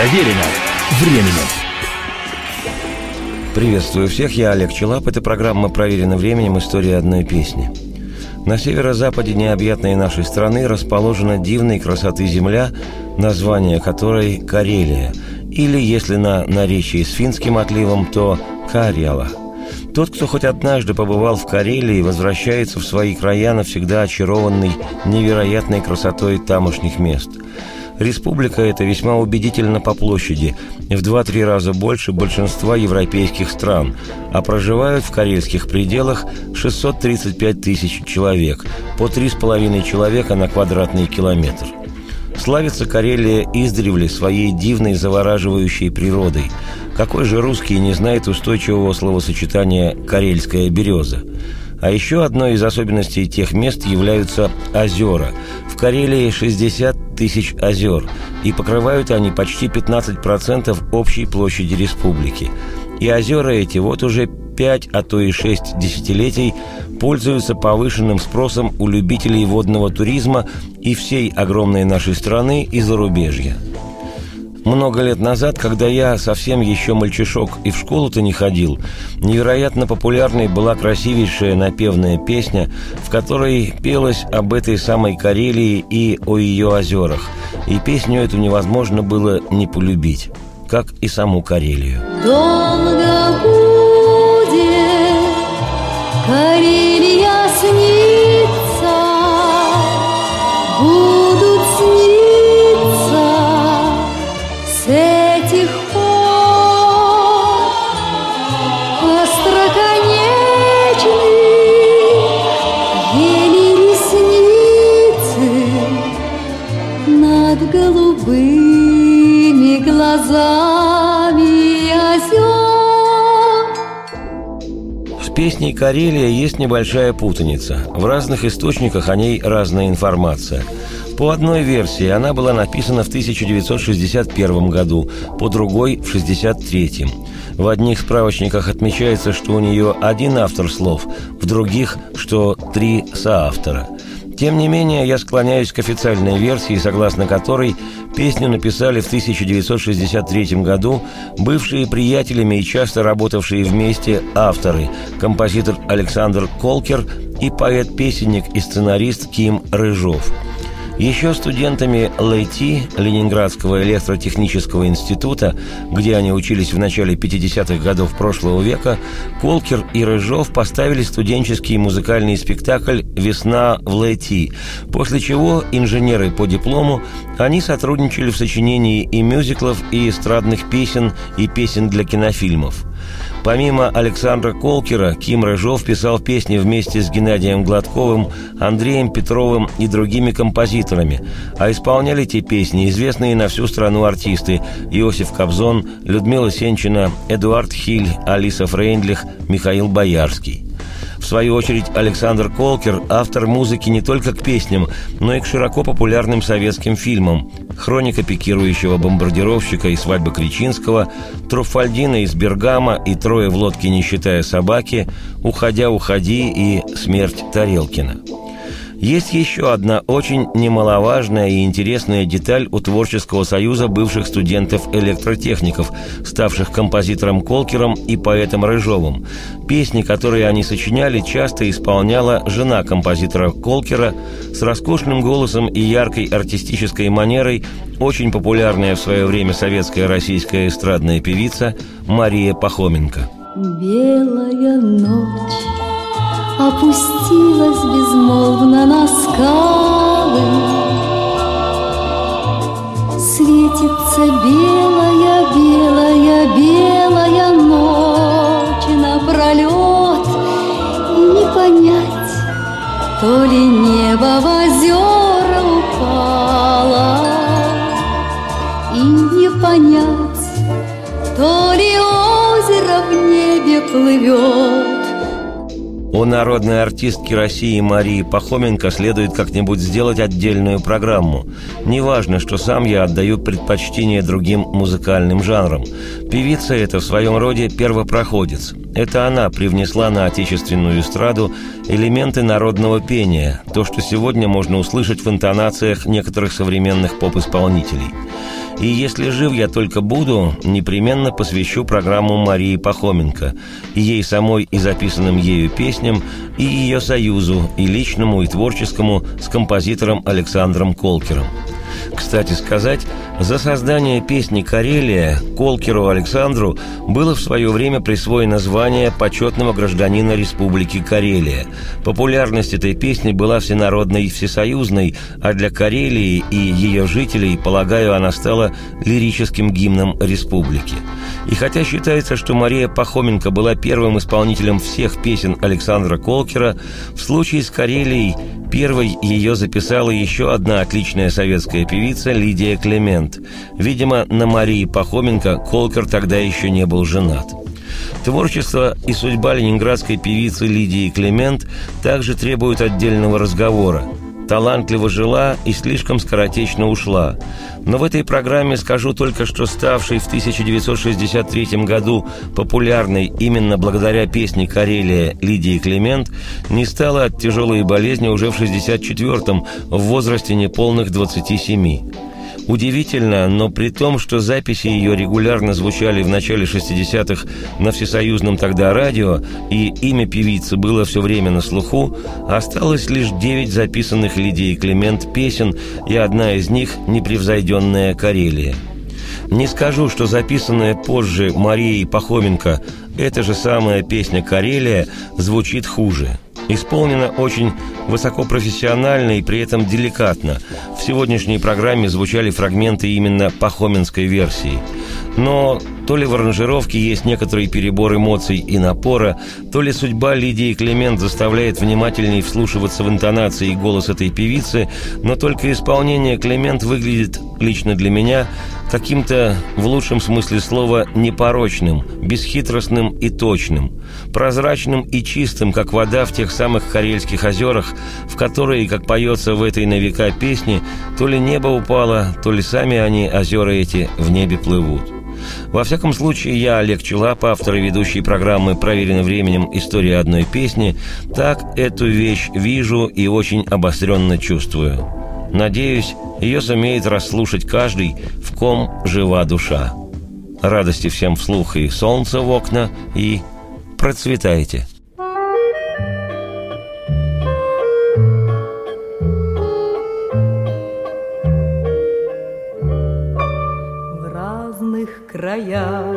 Проверено временем. Приветствую всех, я Олег Челап. Это программа «Проверено временем. История одной песни». На северо-западе необъятной нашей страны расположена дивной красоты земля, название которой Карелия, или, если на наречии с финским отливом, то Карьяла. Тот, кто хоть однажды побывал в Карелии, возвращается в свои края навсегда очарованный невероятной красотой тамошних мест – Республика эта весьма убедительна по площади, в 2-3 раза больше большинства европейских стран, а проживают в карельских пределах 635 тысяч человек, по 3,5 человека на квадратный километр. Славится Карелия издревле своей дивной завораживающей природой. Какой же русский не знает устойчивого словосочетания «карельская береза»? А еще одной из особенностей тех мест являются озера. В Карелии 60 тысяч озер, и покрывают они почти 15% общей площади республики. И озера эти вот уже 5, а то и 6 десятилетий пользуются повышенным спросом у любителей водного туризма и всей огромной нашей страны и зарубежья – много лет назад, когда я совсем еще мальчишок и в школу-то не ходил, невероятно популярной была красивейшая напевная песня, в которой пелось об этой самой Карелии и о ее озерах. И песню эту невозможно было не полюбить, как и саму Карелию. Долго будет Карелия снится, будут глазами озер. С песней «Карелия» есть небольшая путаница. В разных источниках о ней разная информация – по одной версии она была написана в 1961 году, по другой – в 1963. В одних справочниках отмечается, что у нее один автор слов, в других, что три соавтора. Тем не менее, я склоняюсь к официальной версии, согласно которой песню написали в 1963 году бывшие приятелями и часто работавшие вместе авторы – композитор Александр Колкер и поэт-песенник и сценарист Ким Рыжов – еще студентами ЛАЙТИ, Ленинградского электротехнического института, где они учились в начале 50-х годов прошлого века, Колкер и Рыжов поставили студенческий музыкальный спектакль «Весна в ЛАЙТИ», после чего инженеры по диплому они сотрудничали в сочинении и мюзиклов, и эстрадных песен, и песен для кинофильмов – Помимо Александра Колкера, Ким Рыжов писал песни вместе с Геннадием Гладковым, Андреем Петровым и другими композиторами, а исполняли те песни известные на всю страну артисты Иосиф Кобзон, Людмила Сенчина, Эдуард Хиль, Алиса Фрейндлих, Михаил Боярский. В свою очередь, Александр Колкер – автор музыки не только к песням, но и к широко популярным советским фильмам «Хроника пикирующего бомбардировщика» и «Свадьба Кричинского», «Труфальдина из Бергама» и «Трое в лодке, не считая собаки», «Уходя, уходи» и «Смерть Тарелкина». Есть еще одна очень немаловажная и интересная деталь у Творческого союза бывших студентов-электротехников, ставших композитором Колкером и поэтом Рыжовым. Песни, которые они сочиняли, часто исполняла жена композитора Колкера с роскошным голосом и яркой артистической манерой, очень популярная в свое время советская российская эстрадная певица Мария Пахоменко. Белая ночь опустилась безмолвно на скалы. Светится белая, белая, белая ночь напролет, И не понять, то ли небо в озера упало, И не понять, то ли озеро в небе плывет, О народной артистке России Марии Пахоменко следует как-нибудь сделать отдельную программу. Неважно, что сам я отдаю предпочтение другим музыкальным жанрам. Певица эта в своем роде первопроходец. Это она привнесла на отечественную эстраду элементы народного пения, то, что сегодня можно услышать в интонациях некоторых современных поп-исполнителей. И если жив я только буду, непременно посвящу программу Марии Пахоменко, ей самой и записанным ею песням, и ее союзу, и личному, и творческому с композитором Александром Колкером – кстати сказать, за создание песни «Карелия» Колкеру Александру было в свое время присвоено звание почетного гражданина Республики Карелия. Популярность этой песни была всенародной и всесоюзной, а для Карелии и ее жителей, полагаю, она стала лирическим гимном республики. И хотя считается, что Мария Пахоменко была первым исполнителем всех песен Александра Колкера, в случае с Карелией первой ее записала еще одна отличная советская певица Лидия Клемент. Видимо, на Марии Пахоменко Колкер тогда еще не был женат. Творчество и судьба ленинградской певицы Лидии Клемент также требуют отдельного разговора – талантливо жила и слишком скоротечно ушла. Но в этой программе скажу только, что ставший в 1963 году популярной именно благодаря песне «Карелия» Лидии Климент не стала от тяжелой болезни уже в 64-м в возрасте неполных 27. Удивительно, но при том, что записи ее регулярно звучали в начале 60-х на всесоюзном тогда радио, и имя певицы было все время на слуху, осталось лишь девять записанных Лидией Климент песен, и одна из них «Непревзойденная Карелия». Не скажу, что записанная позже Марией Пахоменко эта же самая песня «Карелия» звучит хуже – Исполнено очень высокопрофессионально и при этом деликатно. В сегодняшней программе звучали фрагменты именно пахоменской версии. Но то ли в аранжировке есть некоторый перебор эмоций и напора, то ли судьба Лидии Клемент заставляет внимательнее вслушиваться в интонации и голос этой певицы, но только исполнение Клемент выглядит, лично для меня, каким-то, в лучшем смысле слова, непорочным, бесхитростным и точным, прозрачным и чистым, как вода в тех самых Карельских озерах, в которые, как поется в этой на века песне, то ли небо упало, то ли сами они, озера эти, в небе плывут. Во всяком случае, я, Олег Челап, автор и ведущий программы «Проверенный временем. История одной песни», так эту вещь вижу и очень обостренно чувствую. Надеюсь, ее сумеет расслушать каждый, в ком жива душа. Радости всем вслух и солнца в окна, и процветайте. В разных краях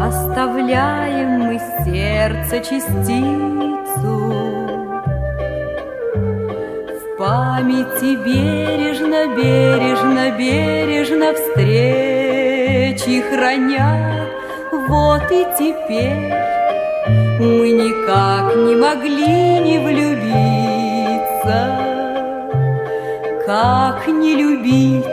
оставляем мы сердце частицу памяти бережно, бережно, бережно встречи храня. Вот и теперь мы никак не могли не влюбиться. Как не любить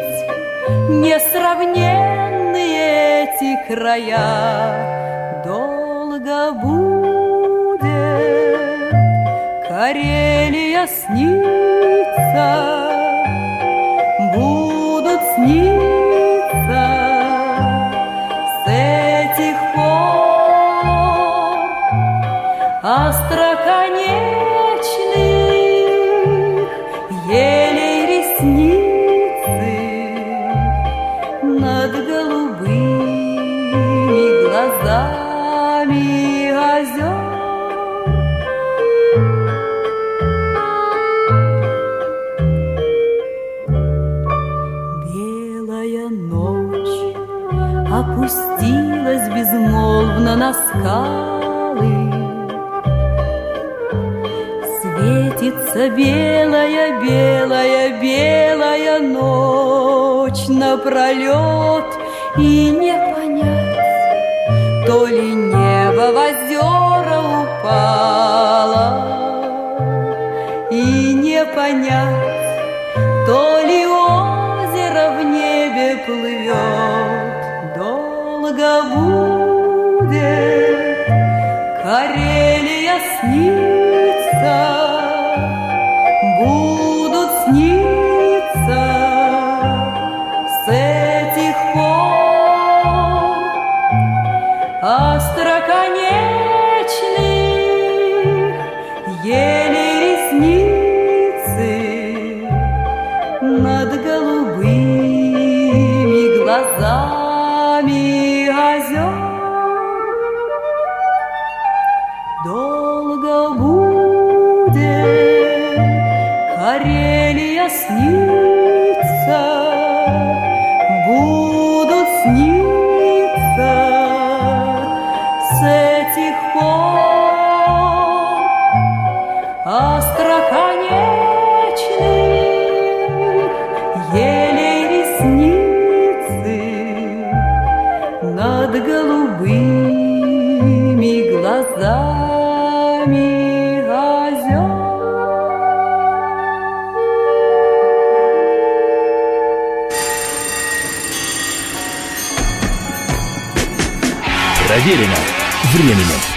несравненные эти края? Долго будет Карелия снится будут сниться остроконечных елей ресницы над голубыми глазами озер. опустилась безмолвно на скалы. Светится белая, белая, белая ночь напролет, И не понять, то ли небо в озера упало, И не понять, то ли озеро в небе плывет долго будет Карелия снится. Глазами озер. Долго будет Карелия снится, голубыми глазами. Проверено временем.